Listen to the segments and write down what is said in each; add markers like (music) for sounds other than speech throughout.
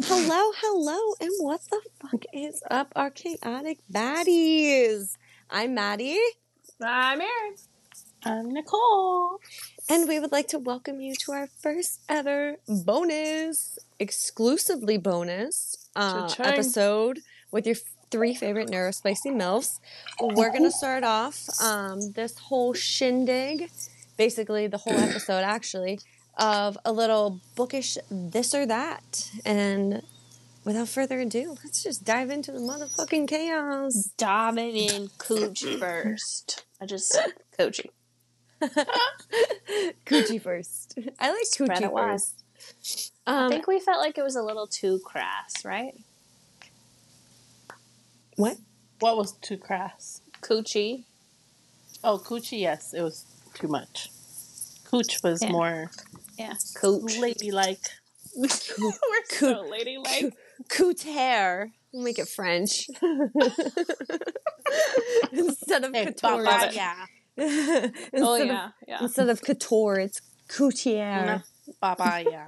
Hello, hello, and what the fuck is up, our chaotic baddies? I'm Maddie, I'm Erin. I'm Nicolle. and we would like to welcome you to our first ever bonus, exclusively bonus uh, Cha-ching. episode with your three favorite neurospicy milfs. We're gonna (laughs) start off um, this whole shindig, basically the whole episode, actually, of a little bookish this or that, and. Without further ado, let's just dive into the motherfucking chaos. Diving in cooch first. I just said (laughs) coochie. (laughs) Coochie first. I like Spread coochie it wide. first. I Um, think we felt like it was a little too crass, right? what? What was too crass? Coochie. Oh, coochie, yes, it was too much. Cooch was Yeah. more Yeah. Cooch. ladylike. (laughs) We're so ladylike. Coot hair. We'll make it French. (laughs) (laughs) Instead of Hey, couture. Baba, yeah. Oh, instead Oh Of, yeah, yeah. Instead of couture, it's coutiere. Baba, yeah.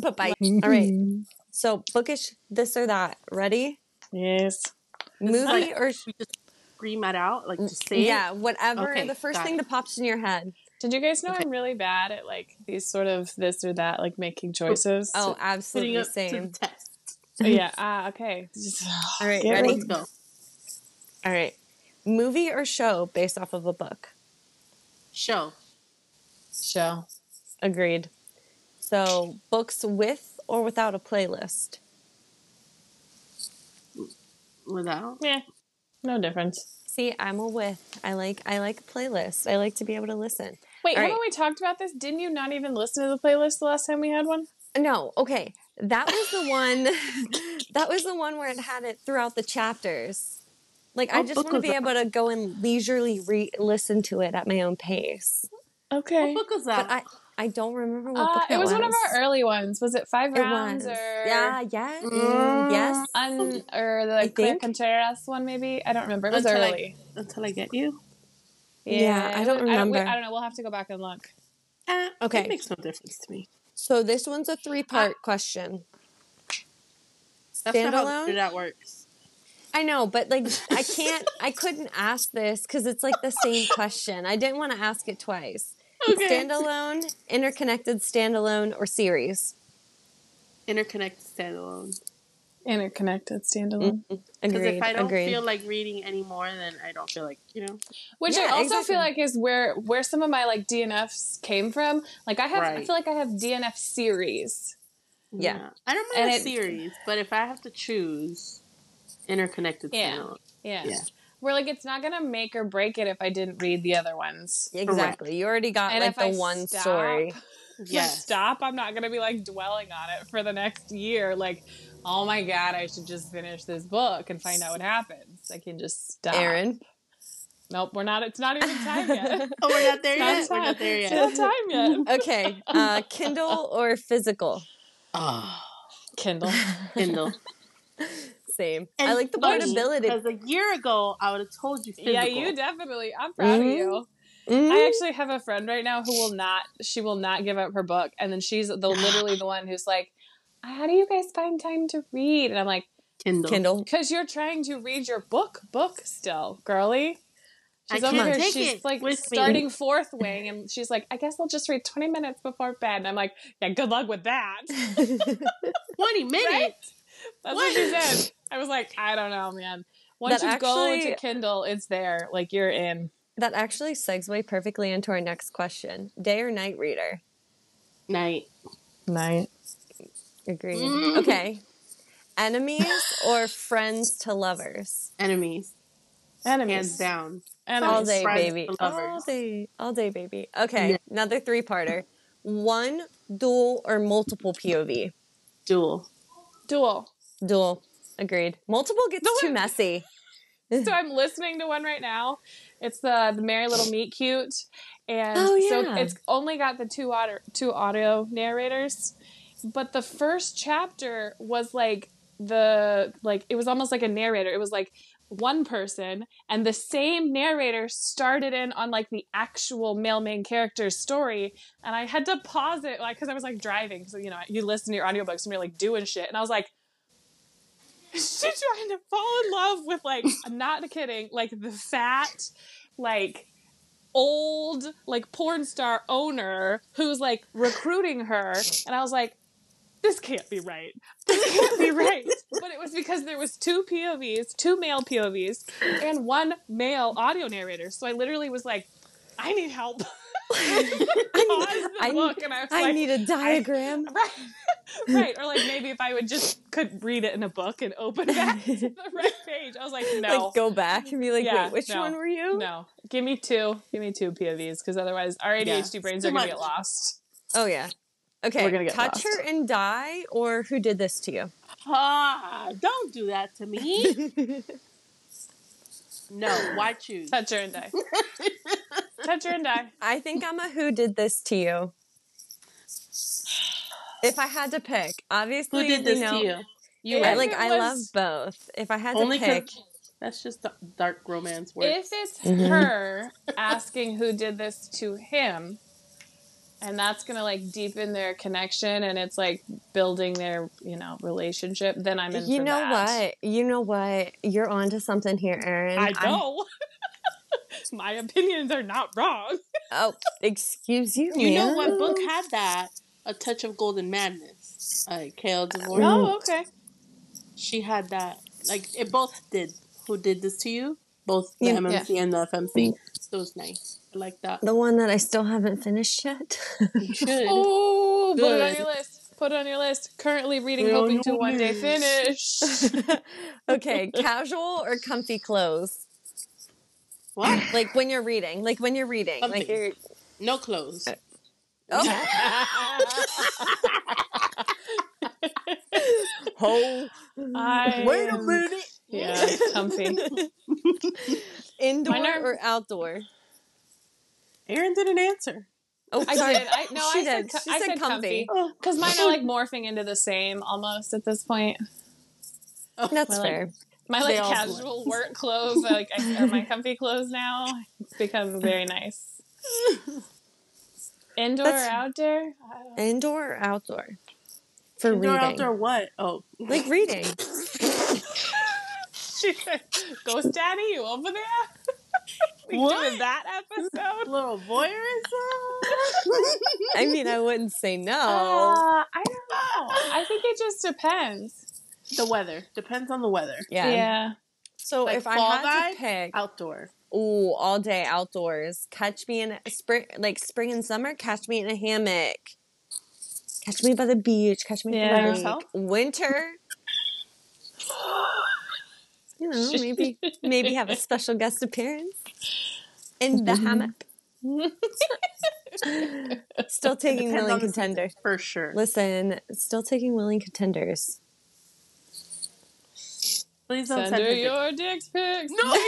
Bye bye. All right. Mm-hmm. So bookish this or that. Ready? Yes. Movie like- or We just scream it out, like just mm, say yeah, whatever. Okay, the first thing it. that pops in your head. Did you guys know Okay. I'm really bad at like these sort of this or that, like making choices? Oh, it. Absolutely up to the same. test. yeah. Ah, okay. (laughs) All right, Get ready? ready. Let's go. All right. Movie or show based off of a book. Show. Show. Agreed. So, books with or without a playlist? Without. Yeah. No difference. See, I'm a with. I like I like a playlist. I like to be able to listen. Wait, All haven't right. we talked about this? Didn't you not even listen to the playlist the last time we had one? No, okay. That was the one (laughs) that was the one where it had it throughout the chapters. Like I just want to be that? able to go and leisurely re- listen to it at my own pace. Okay. What book was But that? I I don't remember what Uh, book it was, one of our early ones. Was it Five It Rounds was. or Yeah, yeah. Mm. yes. Un, or the I Claire think. Contreras one? Maybe I don't remember. It was Until I- early. Until I get you. Yeah, I don't I don't, remember. I don't know. We'll have to go back and look. Eh, Okay. It makes no difference to me. So this one's a three-part question. That's not how Standalone? that works. I know, but like I (laughs) can't I couldn't ask this cuz it's like the same question. I didn't want to ask it twice. Okay. Standalone, interconnected standalone or series? Interconnected standalone. Interconnected standalone. Mm-hmm. Because Agreed. if I don't agreed. feel like reading anymore, then I don't feel like, you know. Which Yeah, I also exactly. feel like is where where some of my like DNFs came from. Like I have, I feel like I have DNF series. Yeah. I don't And mind a it- series, but if I have to choose interconnected Yeah. standalone. Yeah. Yeah. Where like it's not gonna make or break it if I didn't read the other ones. exactly. You already got And like the I one stop- story. (laughs) Like, Yes. stop. I'm not gonna be like dwelling on it for the next year. Like, oh my god, I should just finish this book and find out what happens. I can just stop. Erin. Nope, we're not. It's not even time yet. (laughs) Oh, we're not there Not yet. We're not there yet. It's yet. not time yet. (laughs) Okay. Uh Kindle or physical? Oh, Kindle. Kindle. Same. I like the portability. Because a year ago, I would have told you physical. Yeah, you definitely. I'm proud Mhm. of you. Mhm. I actually have a friend right now who will not. She will not give up her book, and then she's the literally the one who's like, "How do you guys find time to read?" And I'm like, Kindle. Kindle. "Because you're trying to read your book, book still, girly." She's I over can't here. take She's like with me. starting fourth wing, and she's like, "I guess I'll just read 20 minutes before bed." And I'm like, "Yeah, good luck with that." (laughs) 20 (laughs) minutes. That's what she said. I was like, "I don't know, man." Once That you go actually- to Kindle, it's there. Like you're in. that actually segue perfectly into our next question. Day or night reader? Night. Night. Agreed. Mm. Okay. Enemies or friends to lovers? Enemies. Enemies. Hands down. Enemies. All day, friends baby. All day. All day, baby. Okay. Yeah. Another three parter. One, dual, or multiple POV? Dual. Dual. Dual. Agreed. Multiple gets No, too wait. messy. (laughs) so (laughs) I'm listening to one right now. It's the the Merry Little Meet Cute, and Oh, so it's only got the two audio two audio narrators, but the first chapter was like the like it was almost like a narrator. It was like one person and the same narrator started in on like the actual male main character's story and i had to pause it like because i was like driving so you know you listen to your audiobooks and you're like doing shit and i was like she's trying to fall in love with like (laughs) i'm not kidding like the fat like old like porn star owner who's like recruiting her. And i was like this can't be right. This can't be right. (laughs) But it was because there was two povs two male povs and one male audio narrator. So i literally was like i need help (laughs) I paused book need- and I was I like, need a (laughs) diagram. Right. right. Or like maybe if I would just could read it in a book and open back to the (laughs) right page. I was like, no. Like go back and be like, Yeah, wait, which no, one were you? no. Give me two. Give me two POVs because otherwise our ADHD Yeah, brains too are gonna much. get lost. Oh yeah. Okay. We're gonna get touch lost. her and die, or who did this to you? Ah, don't do that to me. (laughs) no, why choose? Touch her and die. Touch her and die. I think I'm a who did this to you. If I had to pick, obviously, Who did this you know, to you? You I, like I love both. If I had to pick, that's just the dark romance work. If it's Mhm. her asking who did this to him, and that's gonna like deepen their connection and it's like building their, you know, relationship, then I'm in you for know that. what? You know what? You're onto something here, Erin. I know. (laughs) My opinions are not wrong. oh, excuse you. you know ma'am. what book had that? A Touch of Golden Madness. Uh, Kale DeVore. Oh, okay. She had that. Like, it both did. Who did this to you? Both the Yeah. MMC and the FMC. So it was nice. I like that. The one that I still haven't finished yet. You (laughs) should. Oh, put it on your list. Put it on your list. Currently reading, Put it on hoping to your one day finish. (laughs) okay, casual or comfy clothes? What? Like when you're reading, like when you're reading, like you're. No clothes. Uh, (laughs) oh, oh. I Wait a minute. Yeah, comfy. Indoor are- or outdoor? Erin didn't answer. Oh, I sorry. did. I no, she I said, did. co- She I said said comfy Oh, because mine are like morphing into the same almost at this point. Oh, That's I like- fair. My like casual work clothes, are, like I- are my comfy clothes now, It's become very nice. Indoor or outdoor? I don't know. Indoor or outdoor? For Indoor, reading. outdoor, what? Oh, Like reading. She (laughs) said, "Ghost Daddy, you over there?" (laughs) we What? doing that episode? little voyeurism. (laughs) I mean, I wouldn't say no. Uh, I don't know. I think it just depends. the weather depends on the weather. yeah. Yeah. So Like if I fall had guy? to pick, Outdoor. ooh, all day outdoors. Catch me in spring, like spring and summer. Catch me in a hammock. Catch me by the beach. Catch me Yeah. by By yourself? Winter. (gasps) You (laughs) know, maybe maybe have a special guest appearance in the hammock. (laughs) Still taking Depends willing on the season, contenders. For sure. Listen, still taking willing contenders. Please don't Send send her her your dick pics. No. (laughs)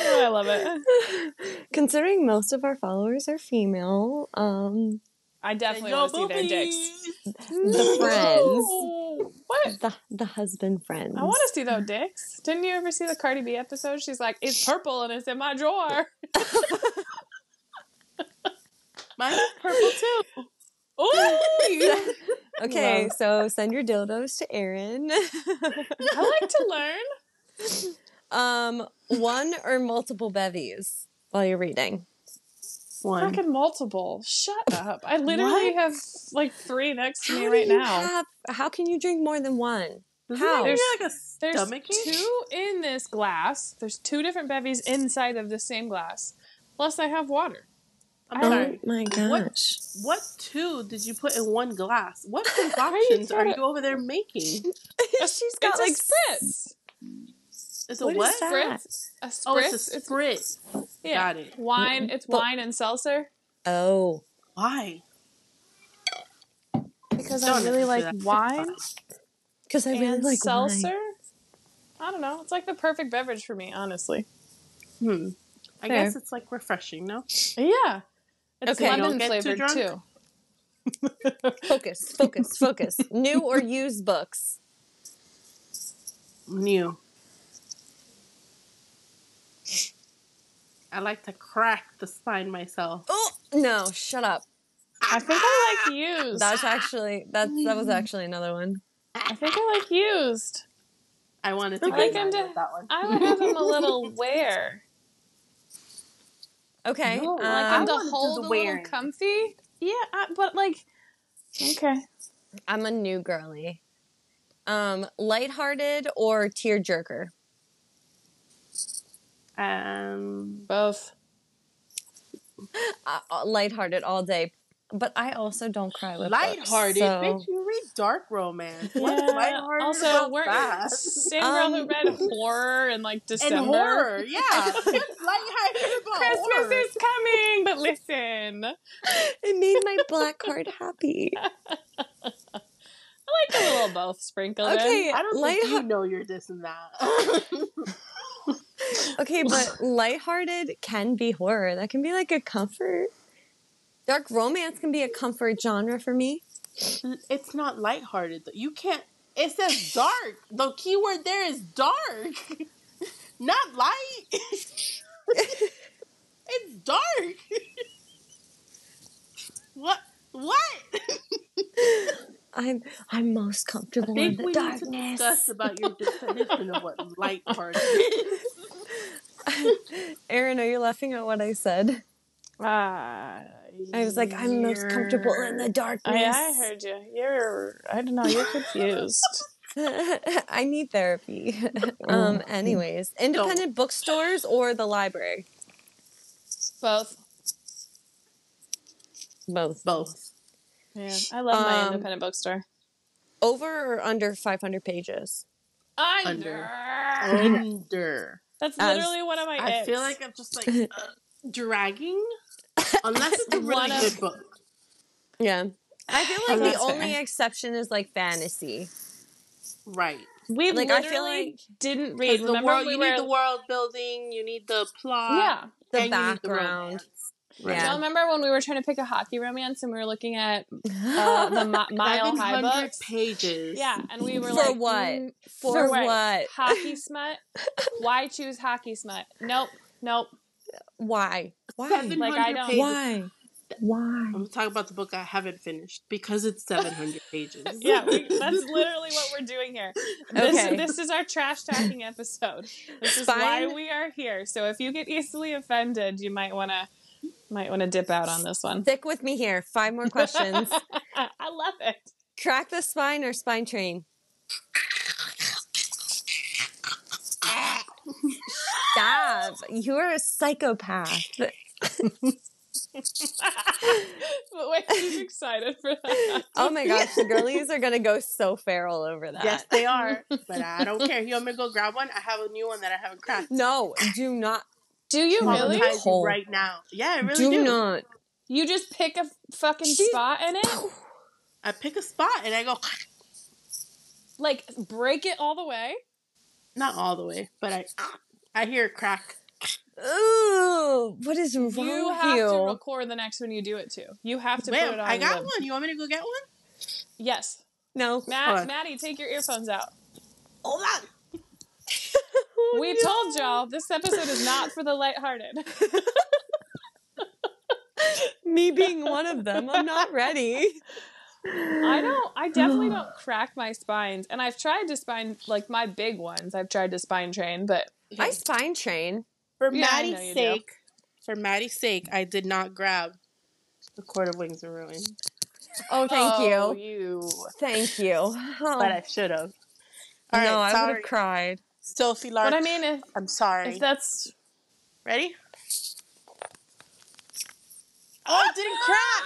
Oh, I love it. Considering most of our followers are female, um, I definitely want to see their dicks. the (laughs) friends, Ooh, What? the the husband friends. I want to see those dicks. Didn't you ever see the Cardi B episode? She's like, "It's purple and it's in my drawer." (laughs) Mine's purple too. Ooh, (laughs) Okay, Love. so send your dildos to Erin. I like to learn. um, one or multiple bevies while you're reading. One. Fucking multiple. Shut up. I literally What? have like three next to me right now. have? How can you drink more than one? Doesn't How? that give like a There's stomach ache? two in this glass. There's two different bevies inside of the same glass. Plus, I have water. I'm Oh sorry. my What- gosh! What two did you put in one glass? What (laughs) concoctions are gotta- you over there making? (laughs) (laughs) She's got it's like a spritz. It's a What is what? that? Spritz. A spritz. Oh, it's a spritz. yeah. Got it. Wine. It's But- wine and seltzer. Oh, Why? Because Don't I really like that. wine (laughs) because I really and like seltzer. wine. I don't know. It's like the perfect beverage for me, honestly. Hmm. I Fair. guess it's like refreshing, no? Yeah. It's Okay. lemon Don't get too flavored drunk. too. (laughs) Focus, focus, focus. New or used books? New. I like to crack the spine myself. Oh no! Shut up. I think I like used. That's actually that. That was actually another one. I think I like used. I wanted to I get like him to- that one. I would have him a little (laughs) wear. Okay. No, um, Like I'm to hold the a little comfy. Yeah, I, but like. Okay. I'm a new girly. Um, lighthearted or tearjerker? Um, Both. Uh, lighthearted all day. But I also don't cry with books, lighthearted, so- bitch. You read dark romance. What's Yeah. lighthearted Also, about we're that? same girl who Um, read horror in like December. And horror, yeah. (laughs) What's lighthearted about Christmas horror? is coming, but listen, It made my black heart happy. (laughs) I like a little both sprinkled Okay, in. I don't light- think you know you're this and that. (laughs) Okay, but (laughs) lighthearted can be horror. That can be like a comfort. Dark romance can be a comfort genre for me. it's not lighthearted. though. You can't. It says dark. The key word there is dark, (laughs) not light. (laughs) it's dark. what? What? I'm I'm most I comfortable in the we need to darkness. discuss about your definition of what lighthearted is. (laughs) Erin, are you laughing at what I said? Ah, I was like, I'm most comfortable in the darkness. I, I heard you. You're. I don't know. You're confused. (laughs) I need therapy. (laughs) um. Anyways, independent bookstores or the library? Both. Both. Both. Yeah, I love my Um, independent bookstore. Over or under 500 pages? Under. Under. That's As- literally one of my. I feel like I'm just like uh, (laughs) dragging, unless it's a (laughs) really One of- good book. Yeah. I feel like That's the fair. only exception is like fantasy. Right. we like, I literally feel like- didn't read. The Remember world, we you were. need the world building, you need the plot, yeah. The background. the background. romance. Yeah. Y'all remember when we were trying to pick a hockey romance and we were looking at (laughs) uh, the mi- Mile High 700 books? pages. Yeah, and we were (laughs) like For like, what? mm, For what? what? Hockey (laughs) smut. Why choose hockey smut? Nope, nope. Why? Why? Like, I don't- pages. Why? Why? I'm gonna talk about the book I haven't finished because it's 700 pages. Yeah, we, that's literally what we're doing here. This, Okay. this is our trash talking episode. This is why we are here. So if you get easily offended, you might want to might want to dip out on this one. Stick with me here. Five more questions. (laughs) I love it. Crack the spine or spine train? Stop. You're a psychopath. (laughs) but wait, she's excited for that. Oh my gosh, the (laughs) girlies are gonna go so feral over that. Yes, they are. But I don't care. You want me to go grab one? I have a new one that I haven't cracked. No, do not. Do you really? Tyler. Right now. Yeah, I really do, do. not. You just pick a fucking She's- spot in it, (sighs) I pick a spot and I go (sighs) like break it all the way. not all the way, but I I hear a crack. Ooh, what is wrong You with have you? to record the next one you do it to. You have to put it on. I got one. You want me to go get one? Yes, no. Matt, Maddie, take your earphones out. Hold on. Oh, we told y'all this episode is not for the lighthearted. (laughs) Me being one of them, I'm not ready. I don't. I definitely (sighs) don't crack my spines, and I've tried to spine like my big ones. I've tried to spine train, but I spine train. For Yeah, Maddie's you do. sake, for Maddie's sake, I did not grab the Court of Wings and Ruin, Oh, thank Oh, you. You. Thank you. Oh, but um, I should have. All right, no, I would have cried. Sophie Lark. But I mean, if I'm sorry. if that's Ready? Oh, it didn't (gasps) crack.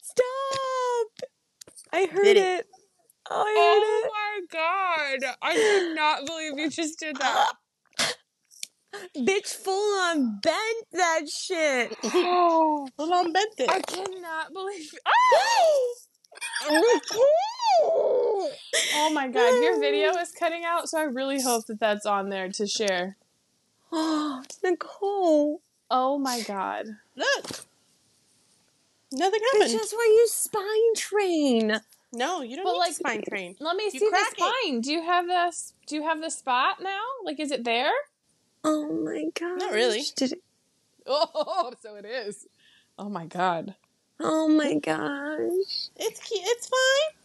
Stop! I heard Did it. it. Oh, I my god! I did not believe you just did that. (gasps) Bitch, full on bent that shit. (gasps) oh, Hold on, bent it. I cannot believe. Oh Oh my god, your video is cutting out, so I really hope that that's on there to share. Oh, (gasps) Nicolle. Oh my god. Look. Nothing happened. that's why you spine train. No, you don't But, need like- spine train. Let me You see the crack it. spine. Do you have this? Do you have the spot now? Like, is it there? Oh my god. Not really. Did it, (laughs) Oh, so it is. Oh my god. oh my gosh. It's cute. It's fine.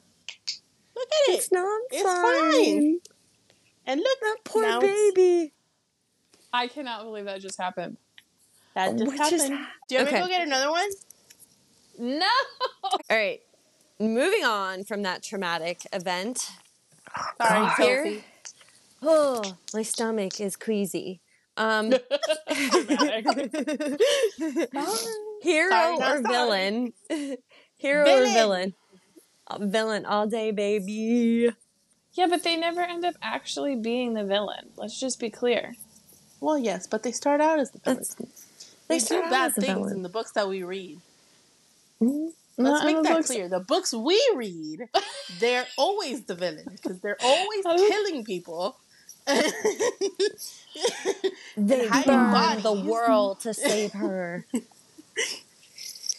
Look at it. It's not It's fine. fine. And look, That poor now baby. I cannot believe that just happened. that just What just happened. hap- Do you want Okay. Me to go get another one? No. All right. Moving on from that traumatic event. Sorry, Here. Sophie. Oh, my stomach is queasy. Um, (laughs) (laughs) (laughs) hero Sorry, or sorry. villain? hero or Villain. Villain? All day, baby. Yeah, but they never end up actually being the villain. Let's just be clear. Well, yes, but they start out as the villains. That's, They, they do start out bad as the things villain. in the books that we read. Mhm. Let's Not make that books- clear. The books we read, they're always the villain because they're always (laughs) Oh. killing people. (laughs) They hiding burn the world to save her. (laughs)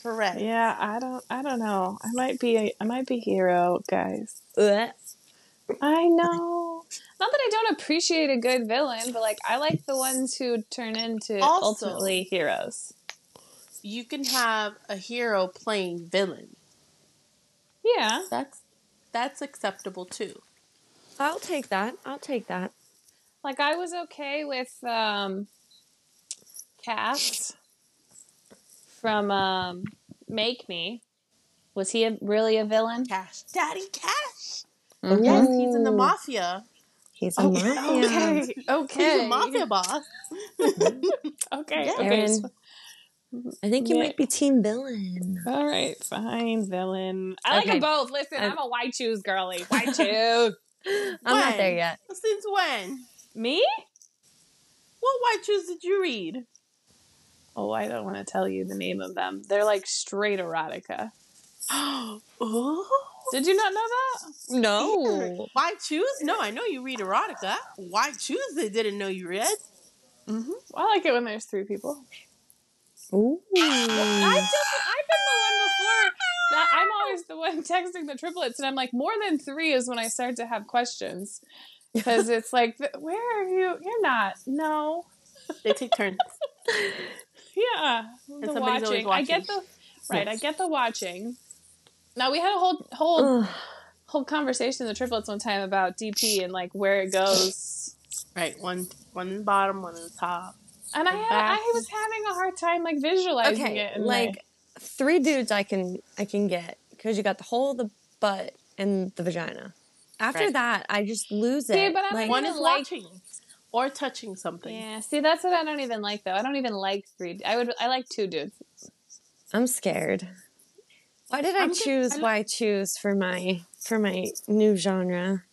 Correct. Yeah, I don't. I don't know. I might be. A, I might be hero, guys. Ugh. I know. Not that I don't appreciate a good villain, but like I like the ones who turn into Also- ultimately heroes. You can have a hero playing villain. Yeah. That's that's acceptable too. I'll take that. I'll take that. Like I was okay with um Cass from um Make Me. Was he a, really a villain? Cash, Daddy Cash. Mhm. Yes, he's in the mafia. He's a Oh, mafia. Okay. Okay. (laughs) He's a mafia boss. (laughs) Okay. Yeah. Okay. Erin. I think you Yeah. might be team villain. All right, fine, villain. I like Okay. them both. Listen, I- I'm a why choose girly. Why (laughs) choose. I'm not there yet. Since when? Me? What why choose did you read? Oh, I don't want to tell you the name of them. They're like straight erotica. (gasps) oh. Did you not know that? No. Why choose? No, I know you read erotica. Why choose they didn't know you read. Mm-hmm. I like it when there's three people. Ooh. I just, I've been the one before that I'm always the one (laughs) texting the triplets, and I'm like, more than three is when I start to have questions. (laughs) Because it's like, where are you? You're not. No. They take turns. (laughs) Yeah. The somebody's always watching. I get the, watching. right, I get the watching. Now, we had a whole, whole, Ugh. whole conversation in the triplets one time about DP and like where it goes. right, one one in the bottom, one in the top. And I, had, I was having a hard time like visualizing Okay, it. like three dudes I can I can get because you got the hole, the butt, and the vagina. After Right. that, I just lose it. but I'm like, One is like- watching or touching something. yeah. See, that's what I don't even like though. I don't even like three. I would. I like two dudes. I'm scared. Why did I I'm good- choose? I why choose for my for my new genre?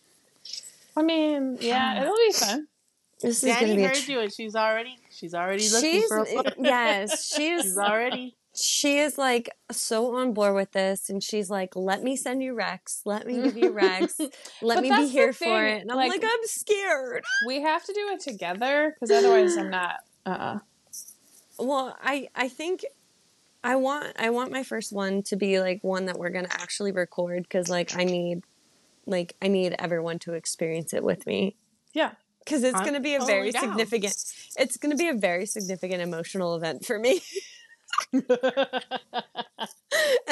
I mean, yeah, (sighs) it'll be fun. This is Danny gonna be. A heard tr- you, and she's already she's already looking she's for a foot. (laughs) yes, she's She's already she is like so on board with this, and she's like, "Let me send you Rex. Let me give you Rex. (laughs) Let me be here for it." And I'm like- like, "I'm scared." (laughs) We have to do it together because otherwise, I'm not. Uh. uh Well, I I think I want I want my first one to be like one that we're gonna actually record because like I need like I need everyone to experience it with me Yeah. because it's I'm gonna be a very down. significant. It's gonna be a very significant emotional event for me, (laughs) (laughs) and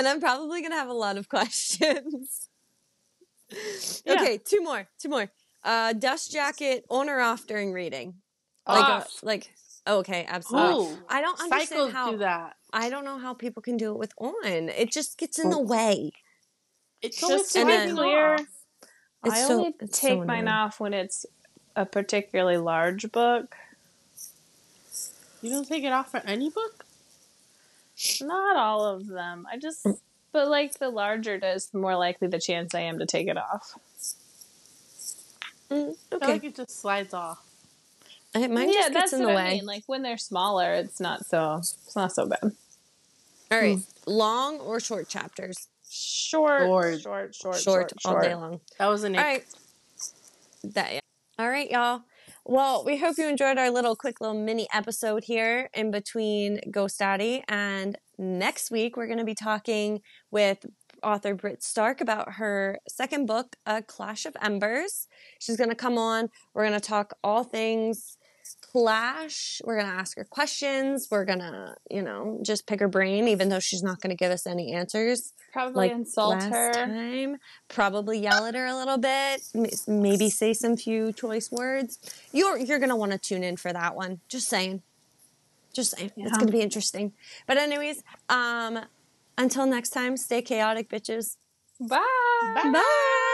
I'm probably gonna have a lot of (laughs) questions. Yeah. Okay, two more, two more. Uh, dust jacket on or off during reading? Like, uh, Off. like okay, absolutely. Ooh, I don't understand Psychos how do that. I don't know how people can do it with on. It just gets in the way. It's Just to be clear, I so- only it's so take mine off when it's a particularly large book. You don't take it off for any book. Not all of them. I just, but like the larger it is, the more likely the chance I am to take it off. Mm, I feel okay, like it just slides off. Uh, mine yeah, just that's gets in what the I way. mean. Like when they're smaller, it's not so it's not so bad. All right, long or short chapters? Short, Short. short, short, short, Short, all short. day long. That was an All right, that. Yeah. All right, y'all. Well, we hope you enjoyed our little quick little mini episode here in between Ghost Daddy and next week we're going to be talking with author Britt Stark about her second book, A Clash of Embers. She's going to come on. We're going to talk all things Clash. We're going to ask her questions. We're going to, you know, just pick her brain, even though she's not going to give us any answers. Probably Like insult last her. time. Probably yell at her a little bit. Maybe say some few choice words. You're you're gonna want to tune in for that one. Just saying. Just saying. It's gonna be interesting. But anyways, um, until next time, stay chaotic, bitches. Bye. Bye.